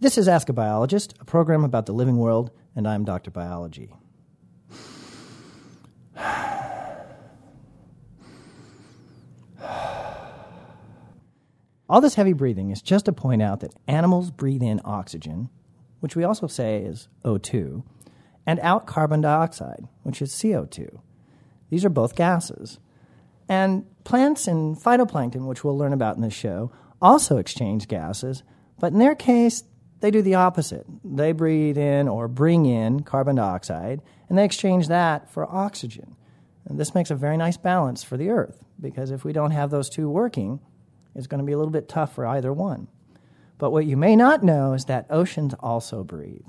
This is Ask a Biologist, a program about the living world, and I'm Dr. Biology. All this heavy breathing is just to point out that animals breathe in oxygen, which we also say is O2, and out carbon dioxide, which is CO2. These are both gases. And plants and phytoplankton, which we'll learn about in this show, also exchange gases, but in their case, they do the opposite. They breathe in or bring in carbon dioxide, and they exchange that for oxygen. And this makes a very nice balance for the Earth, because if we don't have those two working, it's going to be a little bit tough for either one. But what you may not know is that oceans also breathe.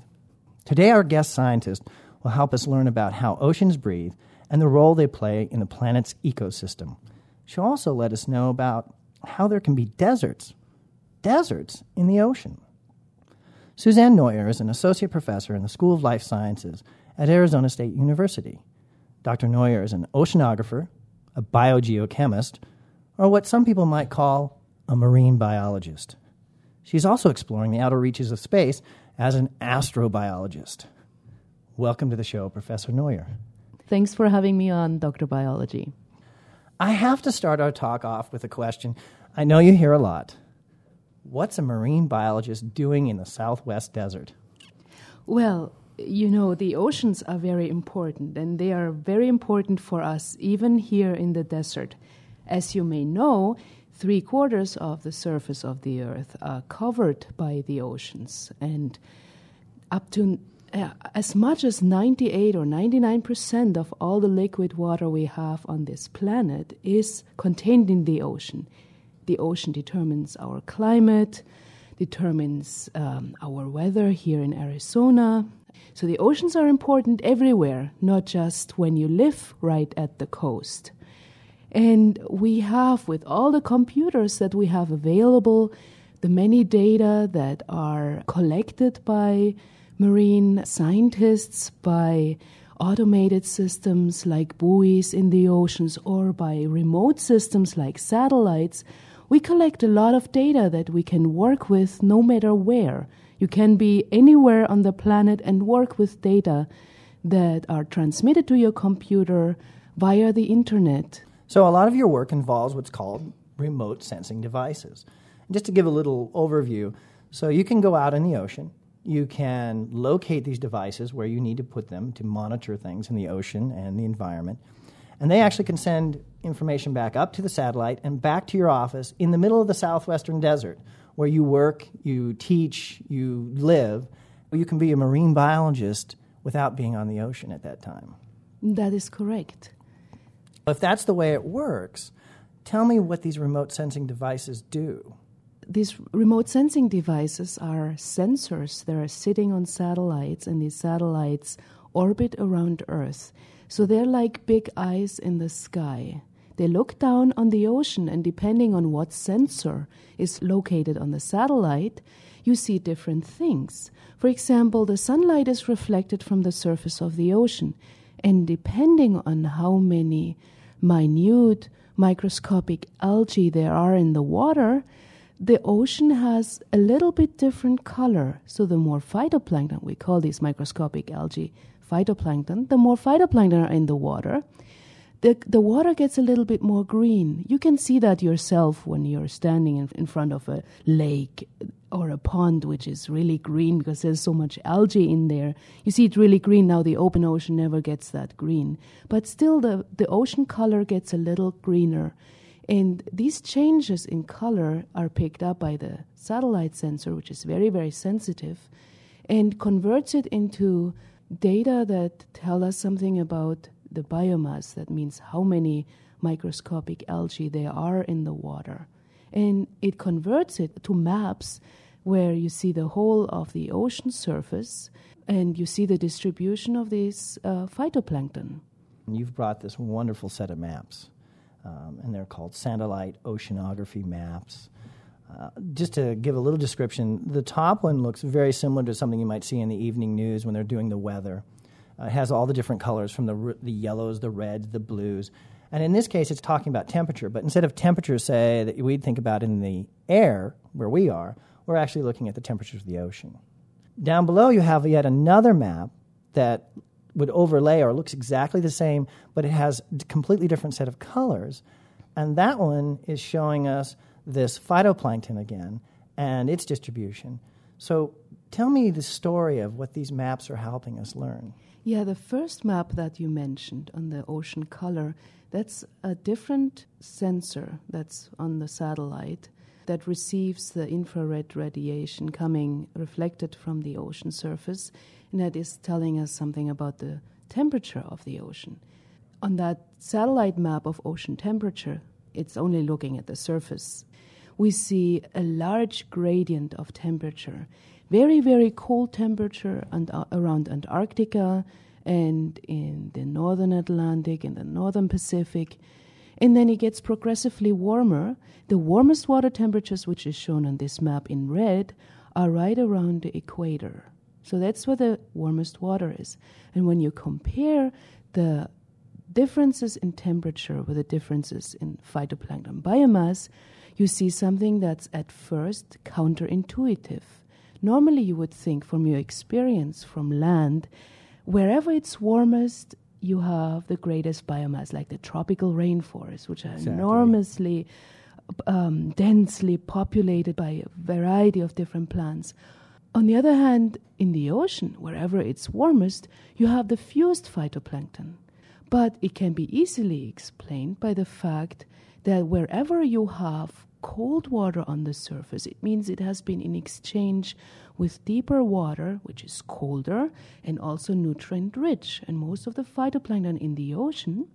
Today, our guest scientist will help us learn about how oceans breathe and the role they play in the planet's ecosystem. She'll also let us know about how there can be deserts, deserts in the ocean. Susanne Neuer is an associate professor in the School of Life Sciences at Arizona State University. Dr. Neuer is an oceanographer, a biogeochemist, or what some people might call a marine biologist. She's also exploring the outer reaches of space as an astrobiologist. Welcome to the show, Professor Neuer. Thanks for having me on, Dr. Biology. I have to start our talk off with a question I know you hear a lot. What's a marine biologist doing in the Southwest Desert? Well, you know, the oceans are very important, and they are very important for us, even here in the desert. As you may know, three quarters of the surface of the earth are covered by the oceans, and up to uh, as much as 98 or 99 percent of all the liquid water we have on this planet is contained in the ocean. The ocean determines our climate, determines um, our weather here in Arizona. So the oceans are important everywhere, not just when you live right at the coast. And we have, with all the computers that we have available, the many data that are collected by marine scientists, by automated systems like buoys in the oceans, or by remote systems like satellites, we collect a lot of data that we can work with no matter where. You can be anywhere on the planet and work with data that are transmitted to your computer via the internet. So, a lot of your work involves what's called remote sensing devices. just to give a little overview, so you can go out in the ocean you can locate these devices where you need to put them to monitor things in the ocean and the environment. And they actually can send information back up to the satellite and back to your office in the middle of the southwestern desert where you work, you teach, you live. You can be a marine biologist without being on the ocean at that time. That is correct. If that's the way it works, tell me what these remote sensing devices do these remote sensing devices are sensors that are sitting on satellites, and these satellites orbit around Earth. So they're like big eyes in the sky. They look down on the ocean, and depending on what sensor is located on the satellite, you see different things. For example, the sunlight is reflected from the surface of the ocean, and depending on how many minute microscopic algae there are in the water, the ocean has a little bit different color. So the more phytoplankton, we call these microscopic algae phytoplankton, the more phytoplankton are in the water, the, the water gets a little bit more green. You can see that yourself when you're standing in, in front of a lake or a pond, which is really green because there's so much algae in there. You see it really green. Now the open ocean never gets that green. But still, the, the ocean color gets a little greener. And these changes in color are picked up by the satellite sensor, which is very, very sensitive, and converts it into data that tell us something about the biomass. That means how many microscopic algae there are in the water. And it converts it to maps where you see the whole of the ocean surface and you see the distribution of these uh, phytoplankton. You've brought this wonderful set of maps um, and they're called satellite oceanography maps. Uh, just to give a little description, the top one looks very similar to something you might see in the evening news when they're doing the weather. Uh, it has all the different colors from the, the yellows, the reds, the blues. And in this case, it's talking about temperature. But instead of temperature, say, that we'd think about in the air where we are, we're actually looking at the temperatures of the ocean. Down below, you have yet another map that would overlay or looks exactly the same, but it has a completely different set of colors. And that one is showing us this phytoplankton again and its distribution. So tell me the story of what these maps are helping us learn. Yeah, the first map that you mentioned on the ocean color, that's a different sensor that's on the satellite that receives the infrared radiation coming reflected from the ocean surface, and that is telling us something about the temperature of the ocean. On that satellite map of ocean temperature, it's only looking at the surface. We see a large gradient of temperature. Very, very cold temperature and, uh, around Antarctica and in the northern Atlantic and the northern Pacific and then it gets progressively warmer. The warmest water temperatures, which is shown on this map in red, are right around the equator. So that's where the warmest water is. And when you compare the differences in temperature with the differences in phytoplankton biomass, you see something that's at first counterintuitive. Normally, you would think from your experience from land, wherever it's warmest, you have the greatest biomass, like the tropical rainforests, which are exactly. enormously um, densely populated by a variety of different plants. On the other hand, in the ocean, wherever it's warmest, you have the fewest phytoplankton. But it can be easily explained by the fact that wherever you have cold water on the surface, it means it has been in exchange with deeper water, which is colder and also nutrient rich. And most of the phytoplankton in the ocean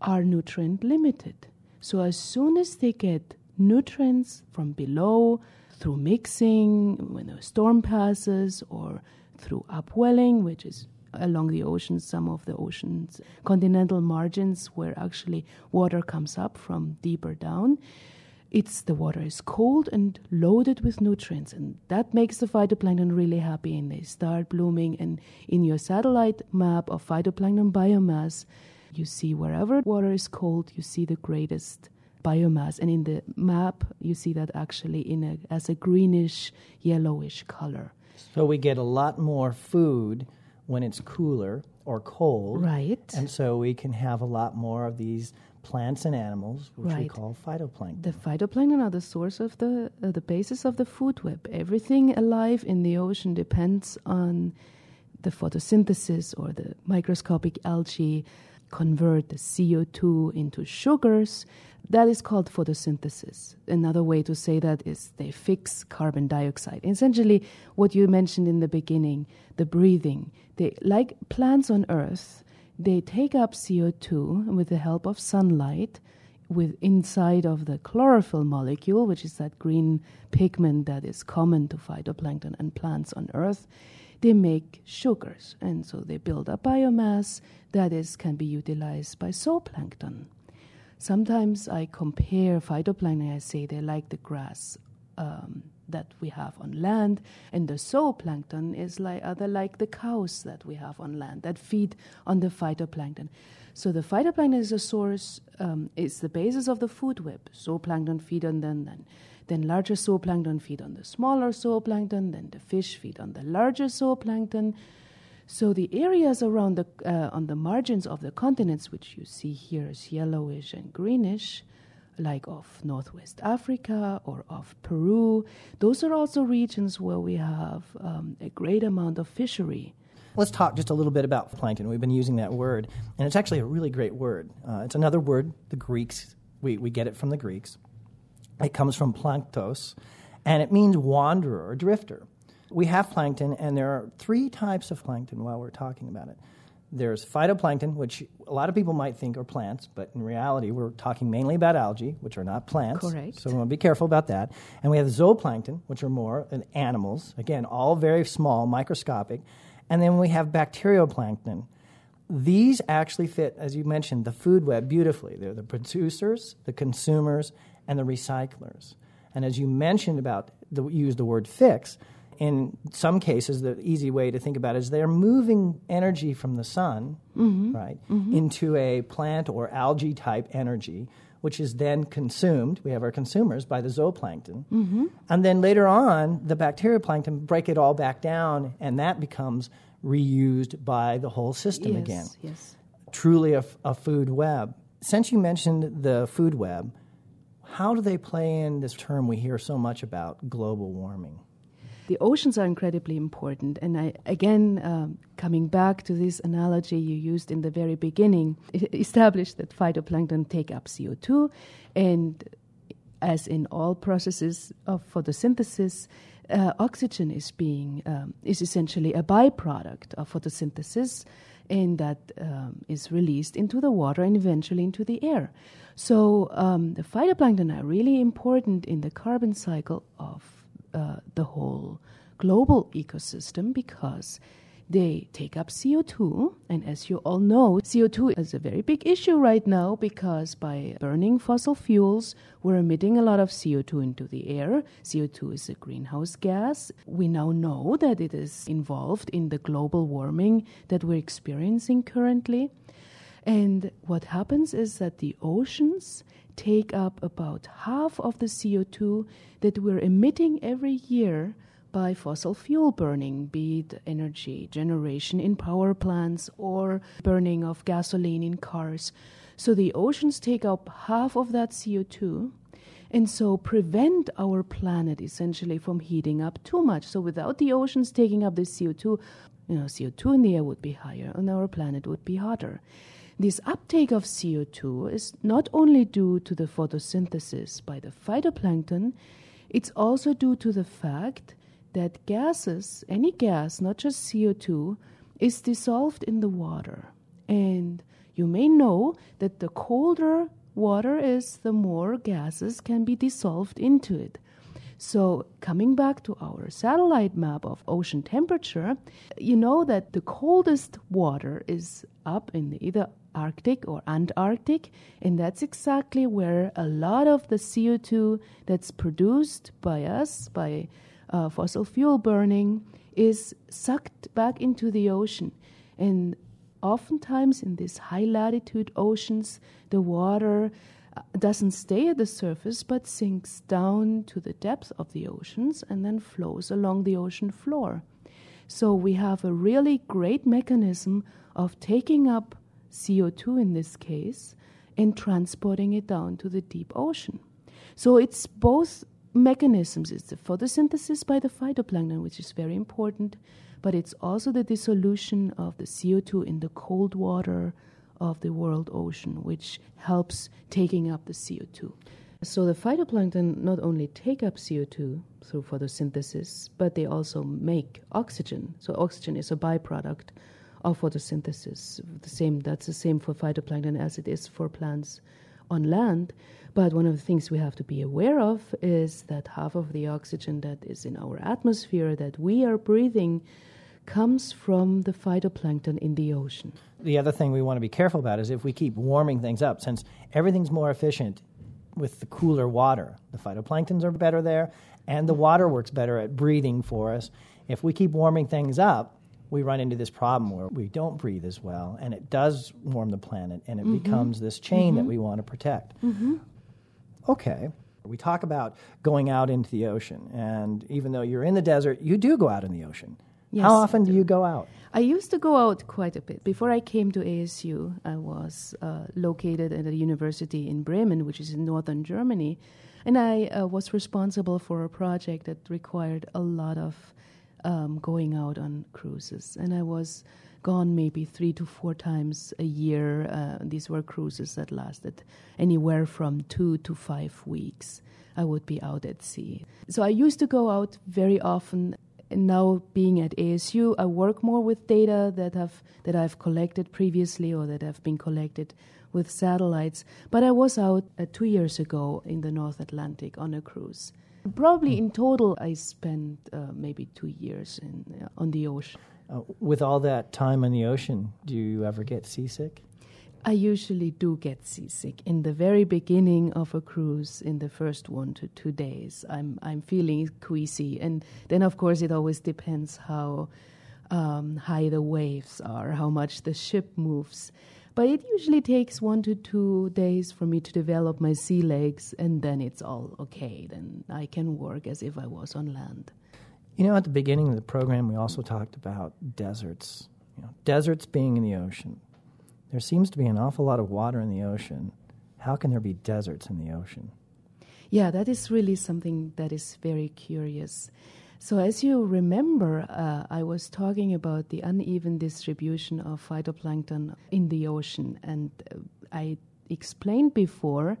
are nutrient limited. So as soon as they get nutrients from below through mixing when a storm passes or through upwelling, which is along the oceans, some of the ocean's continental margins where actually water comes up from deeper down. It's the water is cold and loaded with nutrients and that makes the phytoplankton really happy and they start blooming. And in your satellite map of phytoplankton biomass you see wherever water is cold you see the greatest biomass. And in the map you see that actually in a as a greenish yellowish color. So we get a lot more food when it's cooler or cold right and so we can have a lot more of these plants and animals, which right. we call phytoplankton. The phytoplankton are the source of the uh, the basis of the food web. Everything alive in the ocean depends on the photosynthesis or the microscopic algae convert the CO2 into sugars. That is called photosynthesis. Another way to say that is they fix carbon dioxide. Essentially, what you mentioned in the beginning, the breathing. They like plants on Earth they take up CO2 with the help of sunlight with inside of the chlorophyll molecule, which is that green pigment that is common to phytoplankton and plants on Earth, they make sugars, and so they build up biomass that is can be utilized by zooplankton. Sometimes I compare phytoplankton. I say they're like the grass um, that we have on land, and the zooplankton is like other like the cows that we have on land that feed on the phytoplankton. So the phytoplankton is a source, um, it's the basis of the food web. Zooplankton feed on them, then, then larger zooplankton feed on the smaller zooplankton, then the fish feed on the larger zooplankton. So the areas around the uh, on the margins of the continents, which you see here is yellowish and greenish, like of Northwest Africa or of Peru. Those are also regions where we have um, a great amount of fishery. Let's talk just a little bit about plankton. We've been using that word, and it's actually a really great word. Uh, it's another word, the Greeks, we, we get it from the Greeks. It comes from planktos, and it means wanderer or drifter. We have plankton, and there are three types of plankton while we're talking about it. There's phytoplankton, which a lot of people might think are plants, but in reality, we're talking mainly about algae, which are not plants. Correct. So we want to be careful about that. And we have zooplankton, which are more animals, again, all very small, microscopic. And then we have bacterioplankton. These actually fit, as you mentioned, the food web beautifully. They're the producers, the consumers, and the recyclers. And as you mentioned about the use the word fix, in some cases, the easy way to think about it is they're moving energy from the sun, mm-hmm. right, mm-hmm. into a plant or algae type energy, which is then consumed. We have our consumers by the zooplankton. Mm-hmm. And then later on, the bacterioplankton break it all back down, and that becomes reused by the whole system yes, again. Yes. Truly a, a food web. Since you mentioned the food web, how do they play in this term we hear so much about global warming? The oceans are incredibly important. And I, again, um, coming back to this analogy you used in the very beginning, it established that phytoplankton take up CO2. And as in all processes of photosynthesis, uh, oxygen is being um, is essentially a byproduct of photosynthesis, and that um, is released into the water and eventually into the air. So um, the phytoplankton are really important in the carbon cycle of uh, the whole global ecosystem because they take up CO2. And as you all know, CO2 is a very big issue right now because by burning fossil fuels, we're emitting a lot of CO2 into the air. CO2 is a greenhouse gas. We now know that it is involved in the global warming that we're experiencing currently. And what happens is that the oceans take up about half of the CO2 that we're emitting every year by fossil fuel burning, be it energy generation in power plants or burning of gasoline in cars. So the oceans take up half of that CO2 and so prevent our planet essentially from heating up too much. So without the oceans taking up this CO2, you know, CO2 in the air would be higher and our planet would be hotter. This uptake of CO2 is not only due to the photosynthesis by the phytoplankton, it's also due to the fact that gases, any gas, not just CO2, is dissolved in the water. And you may know that the colder water is, the more gases can be dissolved into it. So, coming back to our satellite map of ocean temperature, you know that the coldest water is up in the either Arctic or Antarctic, and that's exactly where a lot of the CO2 that's produced by us, by uh, fossil fuel burning, is sucked back into the ocean. And oftentimes in these high latitude oceans, the water doesn't stay at the surface but sinks down to the depth of the oceans and then flows along the ocean floor. So we have a really great mechanism of taking up CO2 in this case and transporting it down to the deep ocean. So it's both mechanisms. It's the photosynthesis by the phytoplankton, which is very important, but it's also the dissolution of the CO2 in the cold water of the world ocean, which helps taking up the CO2. So the phytoplankton not only take up CO2 through photosynthesis, but they also make oxygen. So oxygen is a byproduct of photosynthesis. The same that's the same for phytoplankton as it is for plants on land. But one of the things we have to be aware of is that half of the oxygen that is in our atmosphere that we are breathing comes from the phytoplankton in the ocean. The other thing we want to be careful about is if we keep warming things up, since everything's more efficient with the cooler water, the phytoplanktons are better there, and the water works better at breathing for us. If we keep warming things up, we run into this problem where we don't breathe as well, and it does warm the planet, and it mm-hmm. becomes this chain mm-hmm. that we want to protect. Mm-hmm. Okay. We talk about going out into the ocean, and even though you're in the desert, you do go out in the ocean. Yes, How often do you go out? I used to go out quite a bit. Before I came to ASU, I was uh, located at a university in Bremen, which is in northern Germany, and I uh, was responsible for a project that required a lot of um, going out on cruises. And I was gone maybe three to four times a year. Uh, these were cruises that lasted anywhere from two to five weeks. I would be out at sea. So I used to go out very often now being at ASU, I work more with data that have that I've collected previously or that have been collected with satellites. But I was out uh, two years ago in the North Atlantic on a cruise. Probably in total, I spent uh, maybe two years in, uh, on the ocean. Uh, with all that time on the ocean, do you ever get seasick? I usually do get seasick in the very beginning of a cruise. In the first one to two days, I'm I'm feeling queasy, and then of course it always depends how um, high the waves are, how much the ship moves. But it usually takes one to two days for me to develop my sea legs, and then it's all okay. Then I can work as if I was on land. You know, at the beginning of the program, we also talked about deserts. You know, deserts being in the ocean. There seems to be an awful lot of water in the ocean. How can there be deserts in the ocean? Yeah, that is really something that is very curious. So, as you remember, uh, I was talking about the uneven distribution of phytoplankton in the ocean, and uh, I explained before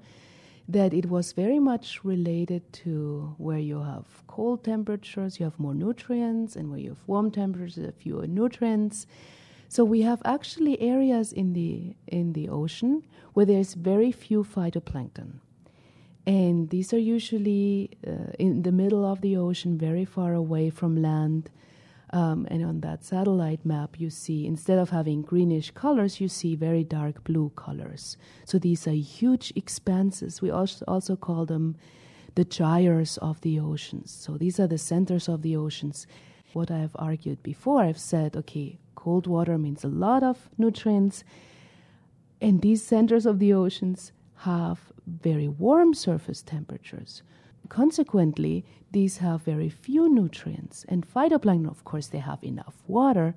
that it was very much related to where you have cold temperatures, you have more nutrients, and where you have warm temperatures, fewer nutrients. So we have actually areas in the in the ocean where there's very few phytoplankton. And these are usually uh, in the middle of the ocean, very far away from land. Um, and on that satellite map, you see instead of having greenish colors, you see very dark blue colors. So these are huge expanses. We also, also call them the gyres of the oceans. So these are the centers of the oceans. What I have argued before, I've said, okay, cold water means a lot of nutrients, and these centers of the oceans have very warm surface temperatures. Consequently, these have very few nutrients. And phytoplankton, of course, they have enough water,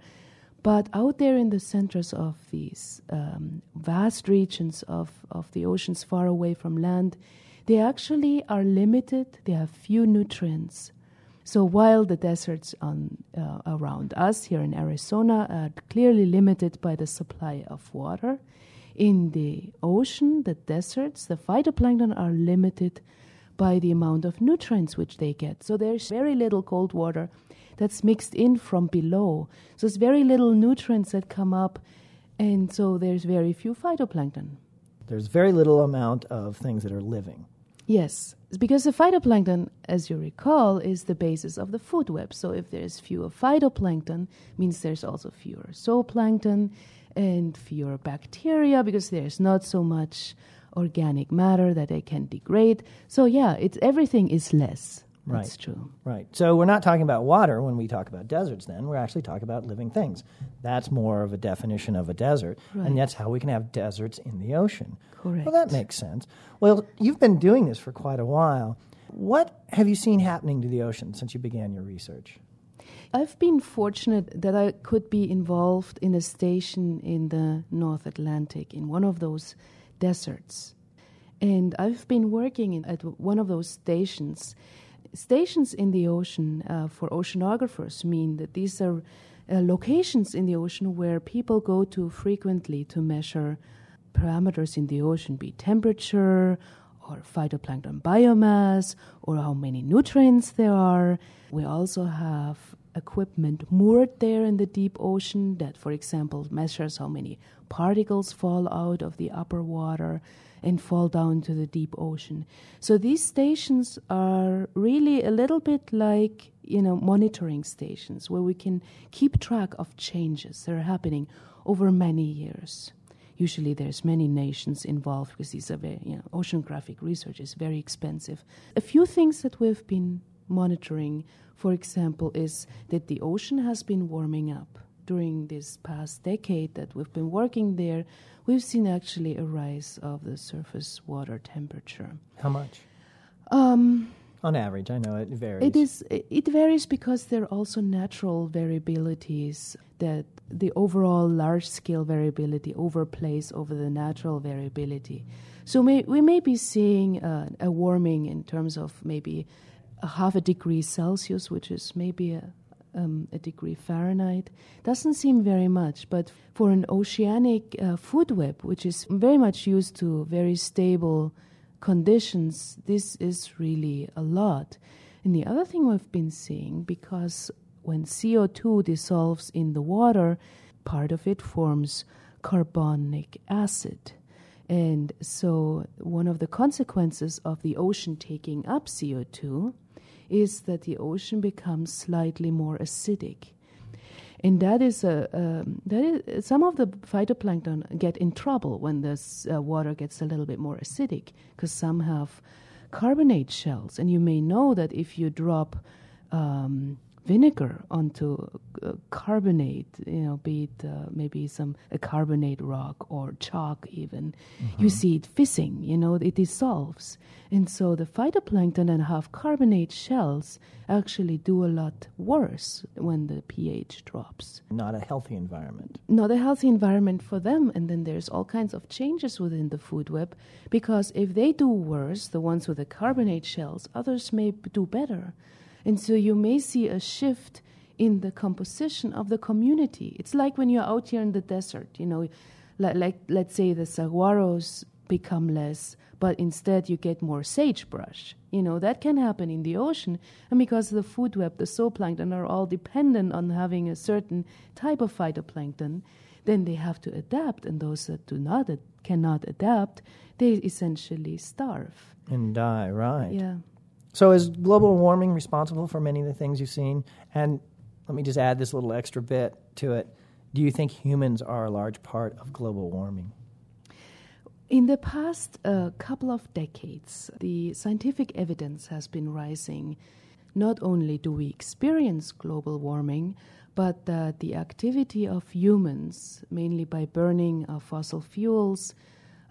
but out there in the centers of these um, vast regions of, of the oceans far away from land, they actually are limited, they have few nutrients. So while the deserts on, uh, around us here in Arizona are clearly limited by the supply of water, in the ocean, the deserts, the phytoplankton are limited by the amount of nutrients which they get. So there's very little cold water that's mixed in from below. So there's very little nutrients that come up, and so there's very few phytoplankton. There's very little amount of things that are living. Yes, because the phytoplankton, as you recall, is the basis of the food web. So if there's fewer phytoplankton, means there's also fewer zooplankton and fewer bacteria because there's not so much organic matter that they can degrade. So yeah, it's everything is less. Right. That's true. Right. So we're not talking about water when we talk about deserts then. We're actually talking about living things. That's more of a definition of a desert. Right. And that's how we can have deserts in the ocean. Correct. Well, that makes sense. Well, you've been doing this for quite a while. What have you seen happening to the ocean since you began your research? I've been fortunate that I could be involved in a station in the North Atlantic, in one of those deserts. And I've been working in, at one of those stations. Stations in the ocean uh, for oceanographers mean that these are uh, locations in the ocean where people go to frequently to measure parameters in the ocean, be temperature or phytoplankton biomass or how many nutrients there are. We also have equipment moored there in the deep ocean that, for example, measures how many particles fall out of the upper water and fall down to the deep ocean. So these stations are really a little bit like you know monitoring stations where we can keep track of changes that are happening over many years. Usually, there's many nations involved because these are very, you know, oceanographic research is very expensive. A few things that we've been monitoring, for example, is that the ocean has been warming up during this past decade that we've been working there. We've seen actually a rise of the surface water temperature. How much? Um, On average, I know it varies. it is. It varies because there are also natural variabilities that the overall large-scale variability overplays over the natural variability. So may, we may be seeing uh, a warming in terms of maybe a half a degree Celsius, which is maybe a, um, a degree Fahrenheit. Doesn't seem very much, but for an oceanic uh, food web, which is very much used to very stable conditions, this is really a lot. And the other thing we've been seeing, because when CO2 dissolves in the water, part of it forms carbonic acid. And so, one of the consequences of the ocean taking up CO2 is that the ocean becomes slightly more acidic. And that is a um, that is some of the phytoplankton get in trouble when this uh, water gets a little bit more acidic because some have carbonate shells, and you may know that if you drop um, vinegar onto uh, carbonate, you know, be it uh, maybe some a carbonate rock or chalk even, Mm-hmm. you see it fizzing, you know, it dissolves. And so the phytoplankton that have carbonate shells actually do a lot worse when the pH drops. Not a healthy environment. Not a healthy environment for them. And then there's all kinds of changes within the food web because if they do worse, the ones with the carbonate shells, others may do better. And so you may see a shift in the composition of the community. It's like when you're out here in the desert, you know, like, like let's say the saguaros become less, but instead you get more sagebrush. You know, that can happen in the ocean. And because the food web, the zooplankton are all dependent on having a certain type of phytoplankton, then they have to adapt. And those that do not, cannot adapt, they essentially starve. And die, right. Yeah. So is global warming responsible for many of the things you've seen? And let me just add this little extra bit to it. Do you think humans are a large part of global warming? In the past uh, couple of decades, the scientific evidence has been rising. Not only do we experience global warming, but that the activity of humans, mainly by burning fossil fuels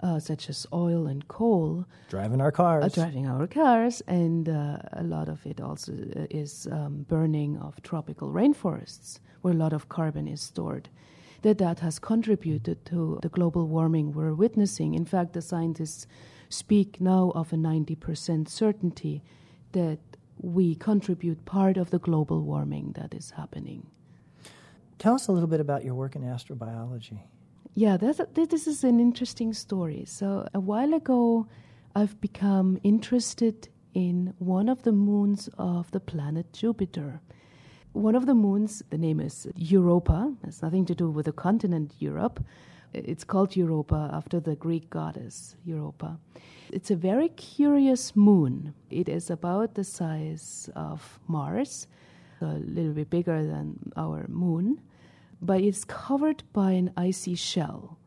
uh, such as oil and coal, Driving our cars. uh, driving our cars, and uh, a lot of it also uh, is um, burning of tropical rainforests, where a lot of carbon is stored. That that has contributed to the global warming we're witnessing. In fact, the scientists speak now of a 90% certainty that we contribute part of the global warming that is happening. Tell us a little bit about your work in astrobiology. Yeah, a, this is an interesting story. So, a while ago, I've become interested in one of the moons of the planet Jupiter. One of the moons, the name is Europa, it has nothing to do with the continent Europe. It's called Europa after the Greek goddess Europa. It's a very curious moon. It is about the size of Mars, a little bit bigger than our moon but it's covered by an icy shell.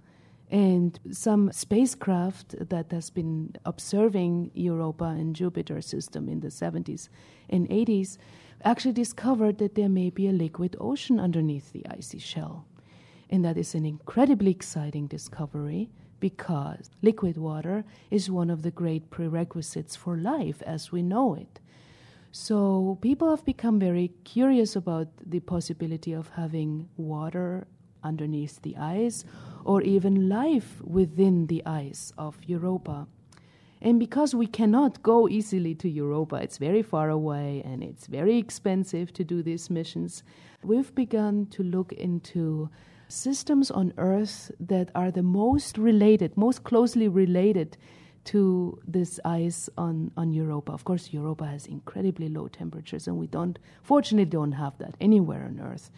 And some spacecraft that has been observing Europa and Jupiter system in the 70s and 80s actually discovered that there may be a liquid ocean underneath the icy shell. And that is an incredibly exciting discovery because liquid water is one of the great prerequisites for life as we know it. So people have become very curious about the possibility of having water underneath the ice or even life within the ice of Europa. And because we cannot go easily to Europa, it's very far away and it's very expensive to do these missions, we've begun to look into systems on Earth that are the most related, most closely related to this ice on, on Europa. Of course, Europa has incredibly low temperatures, and we don't, fortunately, don't have that anywhere on Earth.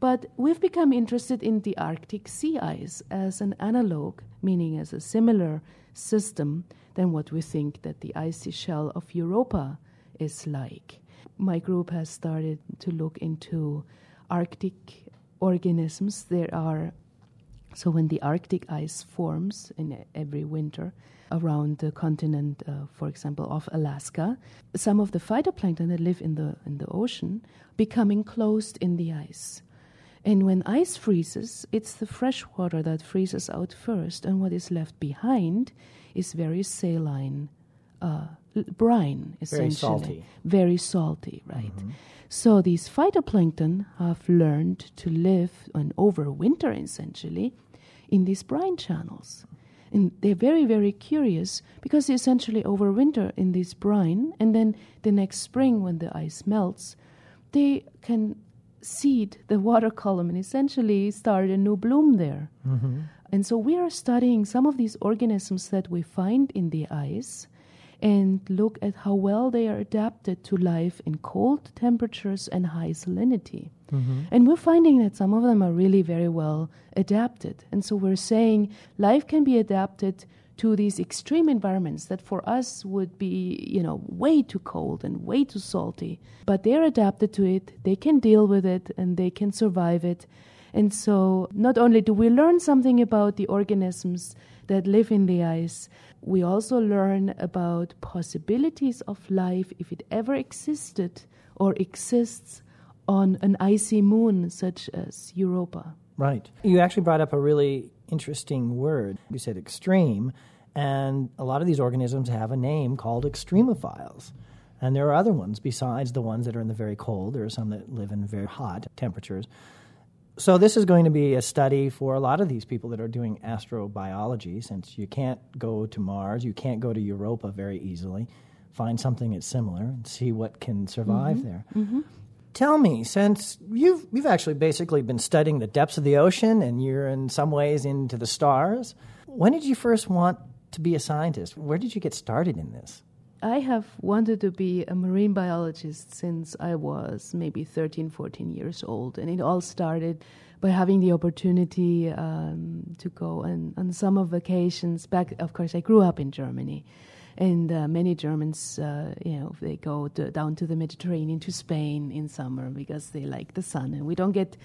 But we've become interested in the Arctic sea ice as an analog, meaning as a similar system than what we think that the icy shell of Europa is like. My group has started to look into Arctic organisms. There are so when the Arctic ice forms in every winter around the continent, uh, for example, of Alaska, some of the phytoplankton that live in the in the ocean become enclosed in the ice. And when ice freezes, it's the fresh water that freezes out first, and what is left behind is very saline uh, brine, essentially. salty. Very salty, right? So these phytoplankton have learned to live and overwinter, essentially, in these brine channels. And they're very, very curious because they essentially overwinter in this brine, and then the next spring, when the ice melts, they can seed the water column and essentially start a new bloom there. And so we are studying some of these organisms that we find in the ice and look at how well they are adapted to life in cold temperatures and high salinity. Mm-hmm. And we're finding that some of them are really very well adapted. And so we're saying life can be adapted to these extreme environments that for us would be, you know, way too cold and way too salty. But they're adapted to it, they can deal with it, and they can survive it. And so not only do we learn something about the organisms that live in the ice, we also learn about possibilities of life if it ever existed or exists on an icy moon such as Europa. Right. You actually brought up a really interesting word. You said extreme, and a lot of these organisms have a name called extremophiles. And there are other ones besides the ones that are in the very cold. There are some that live in very hot temperatures. So, this is going to be a study for a lot of these people that are doing astrobiology, since you can't go to Mars, you can't go to Europa very easily. Find something that's similar and see what can survive Mm-hmm. there. Tell me, since you've you've actually basically been studying the depths of the ocean and you're in some ways into the stars, when did you first want to be a scientist? Where did you get started in this? I have wanted to be a marine biologist since I was maybe 13, 14 years old. And it all started by having the opportunity um, to go on, on summer vacations. Back, of course, I grew up in Germany. And uh, many Germans, uh, you know, they go to, down to the Mediterranean, to Spain in summer because they like the sun. And we don't get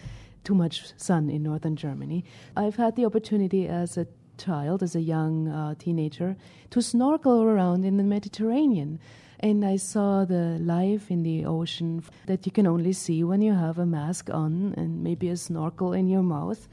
too much sun in northern Germany. I've had the opportunity as a child, as a young uh, teenager, to snorkel around in the Mediterranean. And I saw the life in the ocean that you can only see when you have a mask on and maybe a snorkel in your mouth.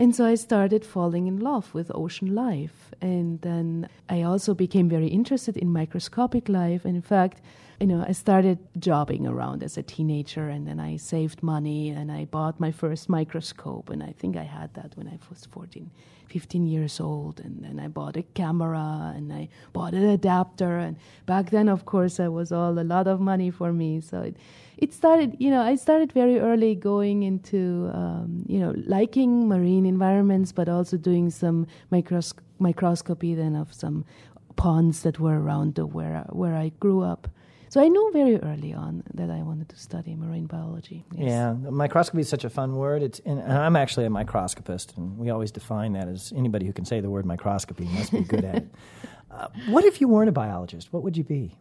And so I started falling in love with ocean life. And then I also became very interested in microscopic life. And in fact, you know, I started jobbing around as a teenager and then I saved money and I bought my first microscope. And I think I had that when I was 14, 15 years old. And then I bought a camera and I bought an adapter. And back then, of course, it was all a lot of money for me. So it, it started, you know, I started very early going into, um, you know, liking marine environments, but also doing some micros- microscopy then of some ponds that were around the, where, where I grew up. So I knew very early on that I wanted to study marine biology. Yes. Yeah, microscopy is such a fun word. It's and, and I'm actually a microscopist, and we always define that as anybody who can say the word microscopy must be good at it. Uh, what if you weren't a biologist? What would you be?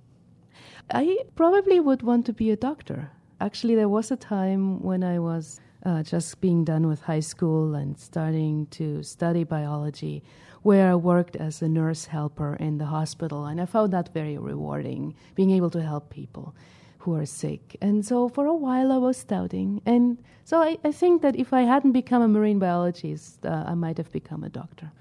I probably would want to be a doctor. Actually, there was a time when I was uh, just being done with high school and starting to study biology, where I worked as a nurse helper in the hospital, and I found that very rewarding, being able to help people who are sick. And so for a while I was doubting. And so I, I think that if I hadn't become a marine biologist, uh, I might have become a doctor.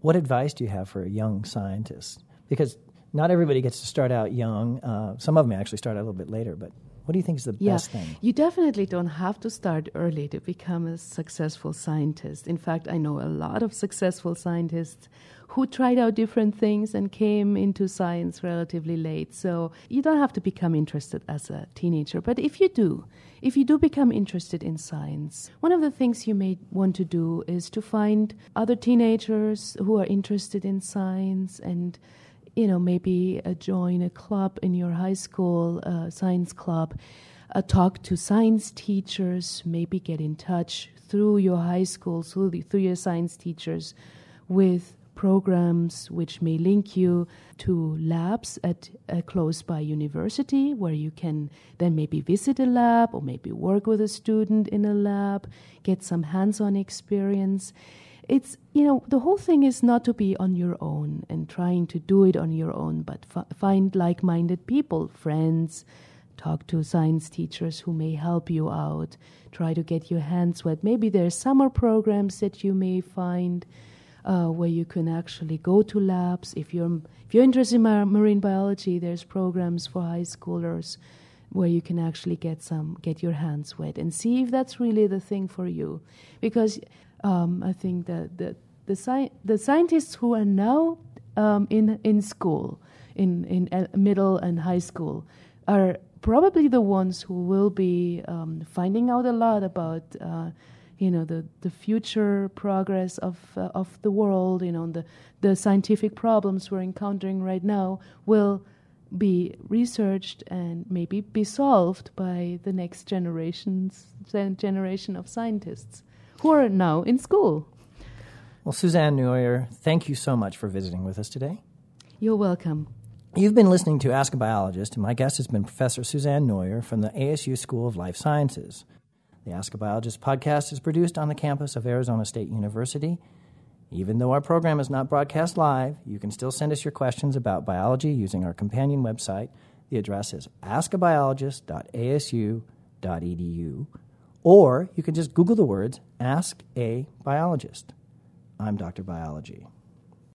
What advice do you have for a young scientist? Because not everybody gets to start out young. Uh, some of them actually start out a little bit later, but what do you think is the Yeah, best thing? you definitely don't have to start early to become a successful scientist. In fact, I know a lot of successful scientists who tried out different things and came into science relatively late. So you don't have to become interested as a teenager. But if you do, if you do become interested in science, one of the things you may want to do is to find other teenagers who are interested in science and you know, maybe uh, join a club in your high school, uh, science club, uh, talk to science teachers, maybe get in touch through your high school, through, the, through your science teachers, with programs which may link you to labs at a close by university where you can then maybe visit a lab or maybe work with a student in a lab, get some hands on experience it's you know the whole thing is not to be on your own and trying to do it on your own but f- find like-minded people friends talk to science teachers who may help you out try to get your hands wet. Maybe there's summer programs that you may find uh, where you can actually go to labs. If you're if you're interested in mar- marine biology there's programs for high schoolers where you can actually get some get your hands wet and see if that's really the thing for you. Because um, I think that the the, sci- the scientists who are now um, in in school, in in uh, middle and high school, are probably the ones who will be um, finding out a lot about. Uh, you know the, the future progress of uh, of the world. You know the the scientific problems we're encountering right now will be researched and maybe be solved by the next generations generation of scientists who are now in school. Well, Susanne Neuer, thank you so much for visiting with us today. You're welcome. You've been listening to Ask a Biologist, and my guest has been Professor Susanne Neuer from the ASU School of Life Sciences. The Ask a Biologist podcast is produced on the campus of Arizona State University. Even though our program is not broadcast live, you can still send us your questions about biology using our companion website. The address is askabiologist.asu.edu. or you can just Google the words Ask a Biologist. I'm Dr. Biology.